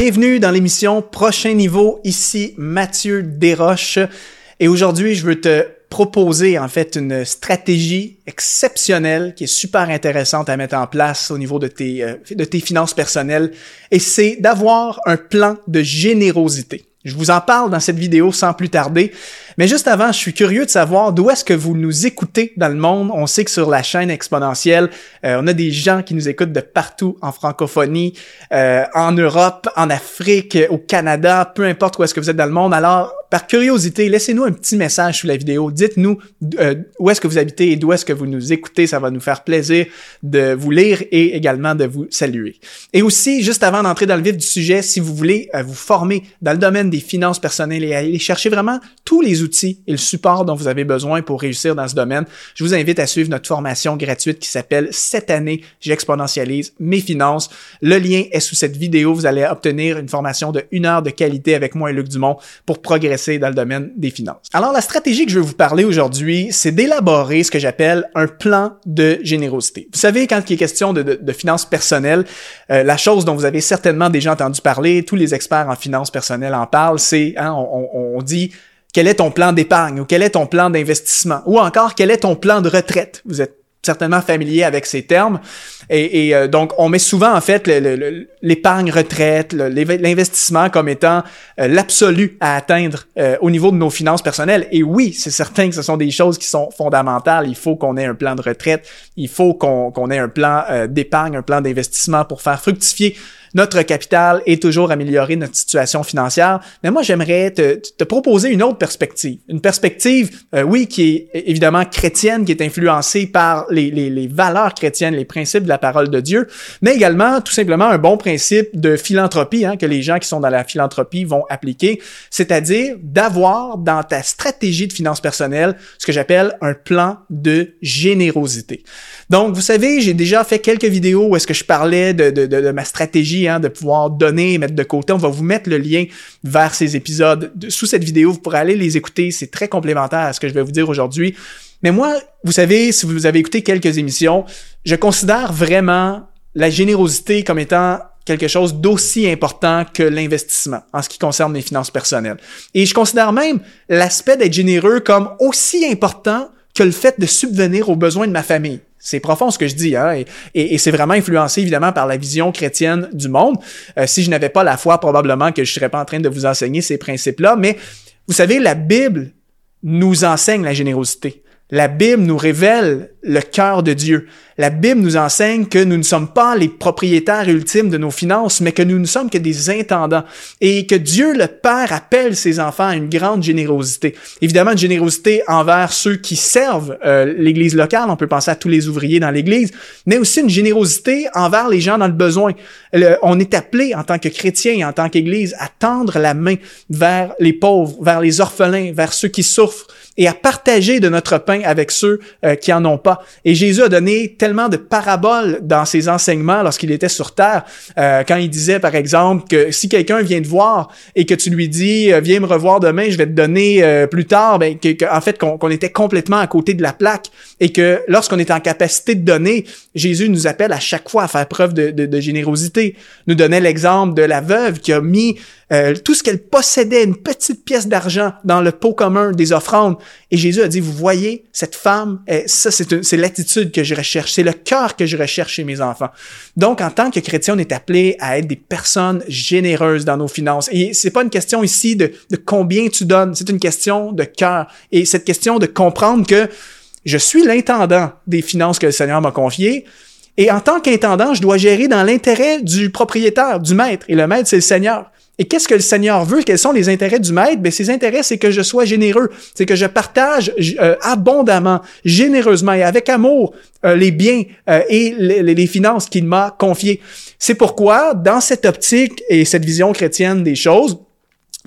Bienvenue dans l'émission Prochain Niveau. Ici Mathieu Desroches. Et aujourd'hui, je veux te proposer en fait une stratégie exceptionnelle qui est super intéressante à mettre en place au niveau de tes, euh, de tes finances personnelles. Et c'est d'avoir un plan de générosité. Je vous en parle dans cette vidéo sans plus tarder. Mais juste avant, je suis curieux de savoir d'où est-ce que vous nous écoutez dans le monde. On sait que sur la chaîne exponentielle, euh, on a des gens qui nous écoutent de partout en francophonie, euh, en Europe, en Afrique, au Canada, peu importe où est-ce que vous êtes dans le monde. Alors, par curiosité, laissez-nous un petit message sous la vidéo. Dites-nous euh, où est-ce que vous habitez et d'où est-ce que vous nous écoutez. Ça va nous faire plaisir de vous lire et également de vous saluer. Et aussi, juste avant d'entrer dans le vif du sujet, si vous voulez vous former dans le domaine des finances personnelles et aller chercher vraiment tous les outils et le support dont vous avez besoin pour réussir dans ce domaine, je vous invite à suivre notre formation gratuite qui s'appelle Cette année, j'exponentialise mes finances. Le lien est sous cette vidéo. Vous allez obtenir une formation de une heure de qualité avec moi et Luc Dumont pour progresser dans le domaine des finances. Alors, la stratégie que je vais vous parler aujourd'hui, c'est d'élaborer ce que j'appelle un plan de générosité. Vous savez, quand il est question de, de, finances personnelles, euh, la chose dont vous avez certainement déjà entendu parler, tous les experts en finances personnelles en parlent, c'est, hein, on, on dit quel est ton plan d'épargne ou quel est ton plan d'investissement ou encore quel est ton plan de retraite? Vous êtes certainement familier avec ces termes. Et, euh, donc, on met souvent, en fait, l'épargne retraite, l'investissement comme étant euh, l'absolu à atteindre euh, au niveau de nos finances personnelles. Et oui, c'est certain que ce sont des choses qui sont fondamentales. Il faut qu'on ait un plan de retraite, il faut qu'on ait un plan d'épargne, un plan d'investissement pour faire fructifier notre capital et toujours améliorer notre situation financière. Mais moi, j'aimerais te, te, proposer une autre perspective. Une perspective, euh, oui, qui est évidemment chrétienne, qui est influencée par les, les, les, valeurs chrétiennes, les principes de la parole de Dieu, mais également tout simplement un bon principe de philanthropie hein, que les gens qui sont dans la philanthropie vont appliquer, c'est-à-dire d'avoir dans ta stratégie de finances personnelles ce que j'appelle un plan de générosité. Donc, vous savez, j'ai déjà fait quelques vidéos où est-ce que je parlais de, de, de, de ma stratégie Hein, de pouvoir donner, mettre de côté. On va vous mettre le lien vers ces épisodes sous cette vidéo. Vous pourrez aller les écouter. C'est très complémentaire à ce que je vais vous dire aujourd'hui. Mais moi, vous savez, si vous avez écouté quelques émissions, je considère vraiment la générosité comme étant quelque chose d'aussi important que l'investissement en ce qui concerne mes finances personnelles. Et je considère même l'aspect d'être généreux comme aussi important que le fait de subvenir aux besoins de ma famille. C'est profond ce que je dis, hein, et, c'est vraiment influencé évidemment par la vision chrétienne du monde. Euh, si je n'avais pas la foi, probablement que je serais pas en train de vous enseigner ces principes-là. Mais vous savez, la Bible nous enseigne la générosité. La Bible nous révèle le cœur de Dieu. La Bible nous enseigne que nous ne sommes pas les propriétaires ultimes de nos finances, mais que nous ne sommes que des intendants et que Dieu le Père appelle ses enfants à une grande générosité. Évidemment, une générosité envers ceux qui servent euh, l'Église locale. On peut penser à tous les ouvriers dans l'Église, mais aussi une générosité envers les gens dans le besoin. on est appelé en tant que chrétien et en tant qu'Église à tendre la main vers les pauvres, vers les orphelins, vers ceux qui souffrent et à partager de notre pain avec ceux euh, qui en ont pas. Et Jésus a donné tellement de paraboles dans ses enseignements lorsqu'il était sur terre, euh, quand il disait par exemple que si quelqu'un vient te voir et que tu lui dis euh, viens me revoir demain, je vais te donner plus tard, ben que, en fait qu'on était complètement à côté de la plaque et que lorsqu'on est en capacité de donner, Jésus nous appelle à chaque fois à faire preuve de, de, de générosité. Nous donnait l'exemple de la veuve qui a mis euh, tout ce qu'elle possédait, une petite pièce d'argent dans le pot commun des offrandes. Et Jésus a dit, vous voyez, cette femme, eh, ça c'est l'attitude que je recherche, c'est le cœur que je recherche chez mes enfants. Donc, en tant que chrétien, on est appelé à être des personnes généreuses dans nos finances. Et c'est pas une question ici de, de combien tu donnes, c'est une question de cœur. Et cette question de comprendre que je suis l'intendant des finances que le Seigneur m'a confiées, et en tant qu'intendant, je dois gérer dans l'intérêt du propriétaire, du maître. Et le maître, c'est le Seigneur. Et qu'est-ce que le Seigneur veut? Quels sont les intérêts du maître? Ben, ses intérêts, c'est que je sois généreux. C'est que je partage euh, abondamment, généreusement et avec amour euh, les biens euh, et les, les finances qu'il m'a confiés. C'est pourquoi, dans cette optique et cette vision chrétienne des choses,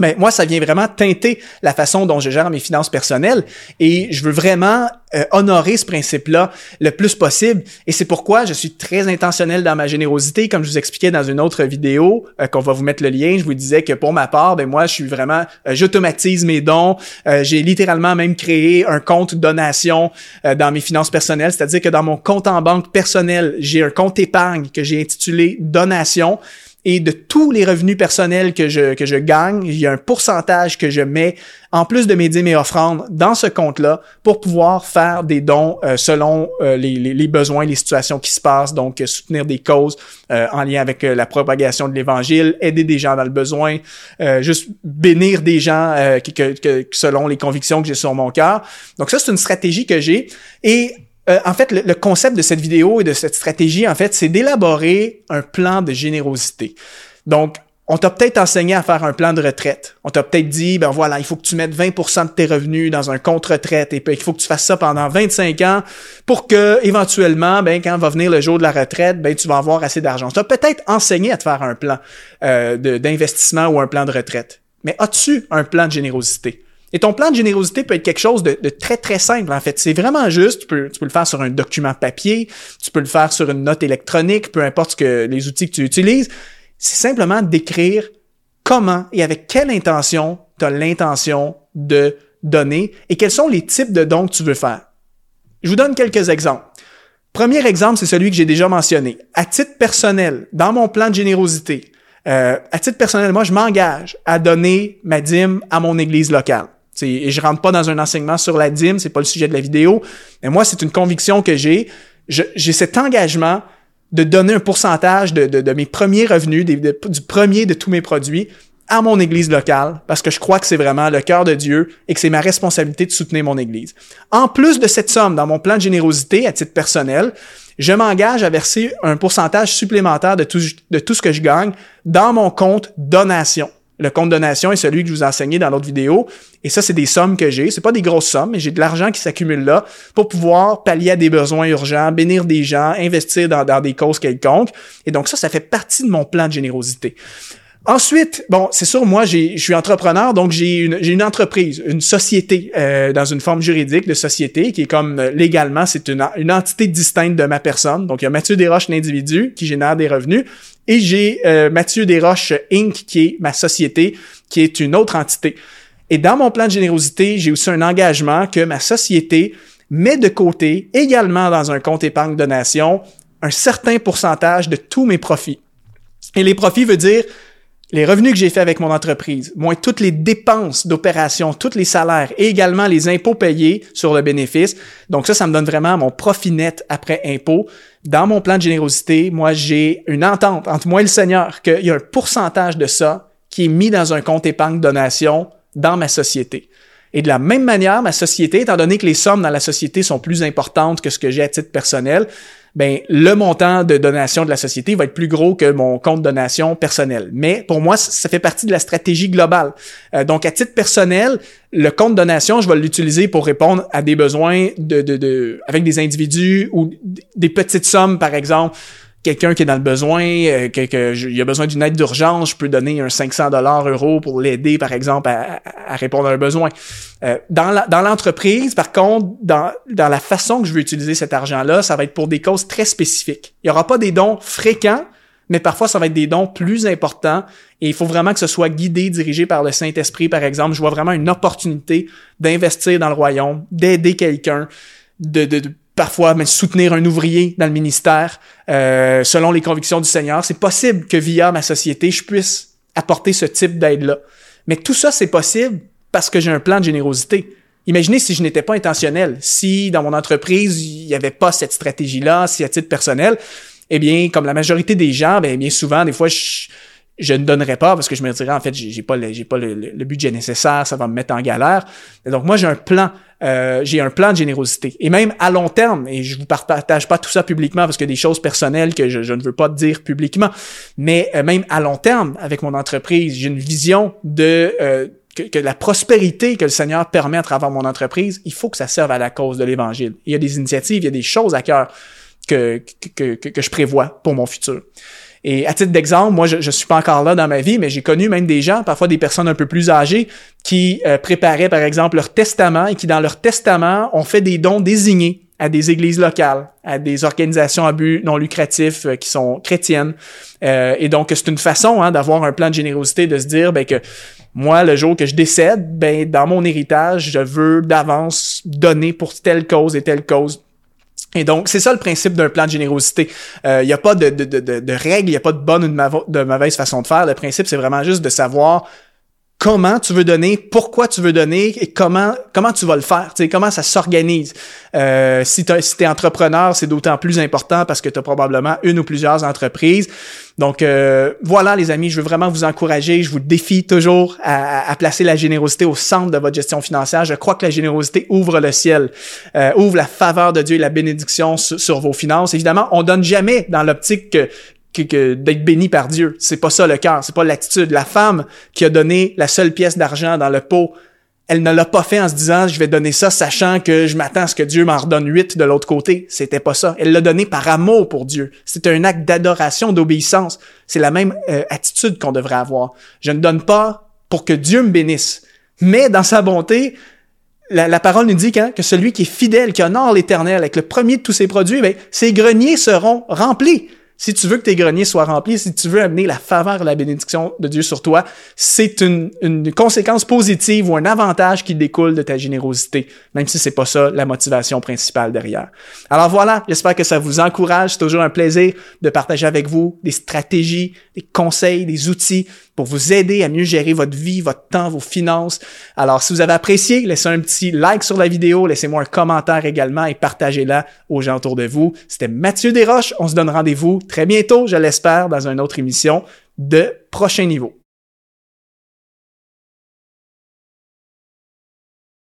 mais moi, ça vient vraiment teinter la façon dont je gère mes finances personnelles et je veux vraiment euh, honorer ce principe-là le plus possible. Et c'est pourquoi je suis très intentionnel dans ma générosité, comme je vous expliquais dans une autre vidéo euh, qu'on va vous mettre le lien. Je vous disais que pour ma part, ben moi, je suis vraiment, euh, j'automatise mes dons. J'ai littéralement même créé un compte donation dans mes finances personnelles, c'est-à-dire que dans mon compte en banque personnel, j'ai un compte épargne que j'ai intitulé donation et de tous les revenus personnels que je, que je gagne, il y a un pourcentage que je mets en plus de mes dîmes et offrandes dans ce compte-là pour pouvoir faire des dons euh, selon euh, les, les, besoins, les situations qui se passent, donc euh, soutenir des causes en lien avec la propagation de l'Évangile, aider des gens dans le besoin, juste bénir des gens qui, que, selon les convictions que j'ai sur mon cœur. Donc ça, c'est une stratégie que j'ai. Et en fait, le, concept de cette vidéo et de cette stratégie, en fait, c'est d'élaborer un plan de générosité. Donc, on t'a peut-être enseigné à faire un plan de retraite. On t'a peut-être dit, ben voilà, il faut que tu mettes 20% de tes revenus dans un compte retraite et puis il faut que tu fasses ça pendant 25 ans pour que, éventuellement, ben, quand va venir le jour de la retraite, ben, tu vas avoir assez d'argent. On t'a peut-être enseigné à te faire un plan euh, d'investissement ou un plan de retraite. Mais as-tu un plan de générosité? Et ton plan de générosité peut être quelque chose de, très, très simple, en fait. C'est vraiment juste, tu peux, le faire sur un document papier, tu peux le faire sur une note électronique, peu importe que, les outils que tu utilises c'est simplement d'écrire comment et avec quelle intention tu as l'intention de donner et quels sont les types de dons que tu veux faire. Je vous donne quelques exemples. Premier exemple, c'est celui que j'ai déjà mentionné. À titre personnel, dans mon plan de générosité, euh, à titre personnel, moi, je m'engage à donner ma dîme à mon église locale. Et je rentre pas dans un enseignement sur la dîme, c'est pas le sujet de la vidéo, mais moi, c'est une conviction que j'ai. J'ai cet engagement de donner un pourcentage de, mes premiers revenus, du premier de tous mes produits à mon église locale parce que je crois que c'est vraiment le cœur de Dieu et que c'est ma responsabilité de soutenir mon église. En plus de cette somme, dans mon plan de générosité à titre personnel, je m'engage à verser un pourcentage supplémentaire de tout ce que je gagne dans mon compte donation. Le compte donation est celui que je vous ai enseigné dans l'autre vidéo. Et ça, c'est des sommes que j'ai. C'est pas des grosses sommes, mais j'ai de l'argent qui s'accumule là pour pouvoir pallier à des besoins urgents, bénir des gens, investir dans, dans des causes quelconques. Et donc ça, ça fait partie de mon plan de générosité. Ensuite, bon, c'est sûr, moi, je suis entrepreneur, donc j'ai une, une entreprise, une société euh, dans une forme juridique de société qui est comme euh, légalement, c'est une, une entité distincte de ma personne. Donc, il y a Mathieu Desroches, l'individu, qui génère des revenus, et j'ai euh, Mathieu Desroches Inc., qui est ma société, qui est une autre entité. Et dans mon plan de générosité, j'ai aussi un engagement que ma société met de côté, également dans un compte épargne donation, un certain pourcentage de tous mes profits. Et les profits veut dire les revenus que j'ai fait avec mon entreprise, moins toutes les dépenses d'opération, tous les salaires et également les impôts payés sur le bénéfice. Donc ça, ça me donne vraiment mon profit net après impôt. Dans mon plan de générosité, moi, j'ai une entente entre moi et le Seigneur qu'il y a un pourcentage de ça qui est mis dans un compte épargne donation dans ma société. Et de la même manière, ma société, étant donné que les sommes dans la société sont plus importantes que ce que j'ai à titre personnel, ben le montant de donation de la société va être plus gros que mon compte donation personnel. Mais pour moi, ça fait partie de la stratégie globale. Euh, donc, à titre personnel, le compte donation, je vais l'utiliser pour répondre à des besoins de, de, de, avec des individus ou des petites sommes, par exemple quelqu'un qui est dans le besoin, euh, que, il a besoin d'une aide d'urgence, je peux donner un 500 dollars euros pour l'aider, par exemple, à, répondre à un besoin. Euh, dans l'entreprise, par contre, dans, dans la façon que je veux utiliser cet argent-là, ça va être pour des causes très spécifiques. Il n'y aura pas des dons fréquents, mais parfois ça va être des dons plus importants et il faut vraiment que ce soit guidé, dirigé par le Saint-Esprit, par exemple. Je vois vraiment une opportunité d'investir dans le royaume, d'aider quelqu'un, de, de, de parfois mais soutenir un ouvrier dans le ministère euh, selon les convictions du Seigneur. C'est possible que via ma société, je puisse apporter ce type d'aide-là. Mais tout ça, c'est possible parce que j'ai un plan de générosité. Imaginez si je n'étais pas intentionnel, si dans mon entreprise, il n'y avait pas cette stratégie-là, si à titre personnel, eh bien, comme la majorité des gens, ben, bien souvent, des fois, je, je ne donnerais pas parce que je me dirais en fait j'ai pas le, j'ai pas le, budget nécessaire, ça va me mettre en galère. Donc moi j'ai un plan, euh, j'ai un plan de générosité et même à long terme et je vous partage pas tout ça publiquement parce que des choses personnelles que je, ne veux pas dire publiquement, mais euh, même à long terme avec mon entreprise, j'ai une vision de euh, que, la prospérité que le Seigneur permet à travers mon entreprise, il faut que ça serve à la cause de l'Évangile. Il y a des initiatives, il y a des choses à cœur que, que, que, que je prévois pour mon futur. Et à titre d'exemple, moi, je, ne suis pas encore là dans ma vie, mais j'ai connu même des gens, parfois des personnes un peu plus âgées, qui euh, préparaient, par exemple, leur testament et qui, dans leur testament, ont fait des dons désignés à des églises locales, à des organisations à but non lucratif euh, qui sont chrétiennes. Euh, et donc, c'est une façon hein, d'avoir un plan de générosité, de se dire ben, que moi, le jour que je décède, ben, dans mon héritage, je veux d'avance donner pour telle cause et telle cause Et donc, c'est ça le principe d'un plan de générosité. Il euh, n'y a pas de, de, de, de règles, il n'y a pas de bonne ou de, mauvaise façon de faire. Le principe, c'est vraiment juste de savoir comment tu veux donner, pourquoi tu veux donner et comment comment tu vas le faire, comment ça s'organise. Euh, si tu es entrepreneur, c'est d'autant plus important parce que tu as probablement une ou plusieurs entreprises. Donc euh, voilà les amis, je veux vraiment vous encourager, je vous défie toujours à, à, placer la générosité au centre de votre gestion financière. Je crois que la générosité ouvre le ciel, euh, ouvre la faveur de Dieu et la bénédiction sur, sur vos finances. Évidemment, on donne jamais dans l'optique que, que, d'être béni par Dieu. C'est pas ça le cœur, c'est pas l'attitude. La femme qui a donné la seule pièce d'argent dans le pot, elle ne l'a pas fait en se disant je vais donner ça sachant que je m'attends à ce que Dieu m'en redonne huit de l'autre côté. C'était pas ça. Elle l'a donné par amour pour Dieu. C'est un acte d'adoration, d'obéissance. C'est la même euh, attitude qu'on devrait avoir. Je ne donne pas pour que Dieu me bénisse, mais dans sa bonté, la, parole nous dit hein, que celui qui est fidèle, qui honore l'Éternel avec le premier de tous ses produits, ben, ses greniers seront remplis. Si tu veux que tes greniers soient remplis, si tu veux amener la faveur et la bénédiction de Dieu sur toi, c'est une, une conséquence positive ou un avantage qui découle de ta générosité, même si c'est pas ça la motivation principale derrière. Alors voilà, j'espère que ça vous encourage. C'est toujours un plaisir de partager avec vous des stratégies, des conseils, des outils pour vous aider à mieux gérer votre vie, votre temps, vos finances. Alors, si vous avez apprécié, laissez un petit like sur la vidéo, laissez-moi un commentaire également et partagez-la aux gens autour de vous. C'était Mathieu Desroches. On se donne rendez-vous très bientôt, je l'espère, dans une autre émission de Prochain Niveau.